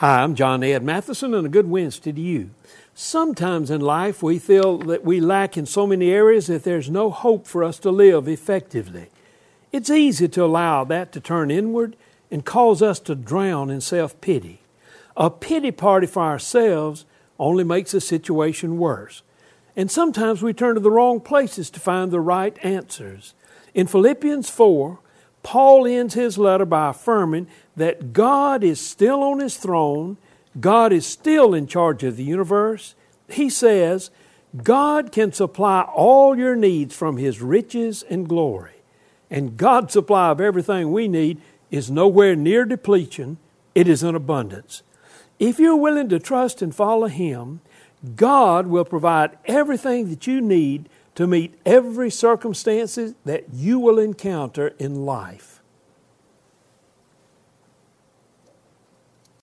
Hi, I'm John Ed Mathison, and a good Wednesday to you. Sometimes in life we feel that we lack in so many areas that there's no hope for us to live effectively. It's easy to allow that to turn inward and cause us to drown in self pity. A pity party for ourselves only makes the situation worse. And sometimes we turn to the wrong places to find the right answers. In Philippians 4, Paul ends his letter by affirming that God is still on his throne, God is still in charge of the universe. He says, God can supply all your needs from his riches and glory. And God's supply of everything we need is nowhere near depletion, it is in abundance. If you're willing to trust and follow Him, God will provide everything that you need to meet every circumstance that you will encounter in life.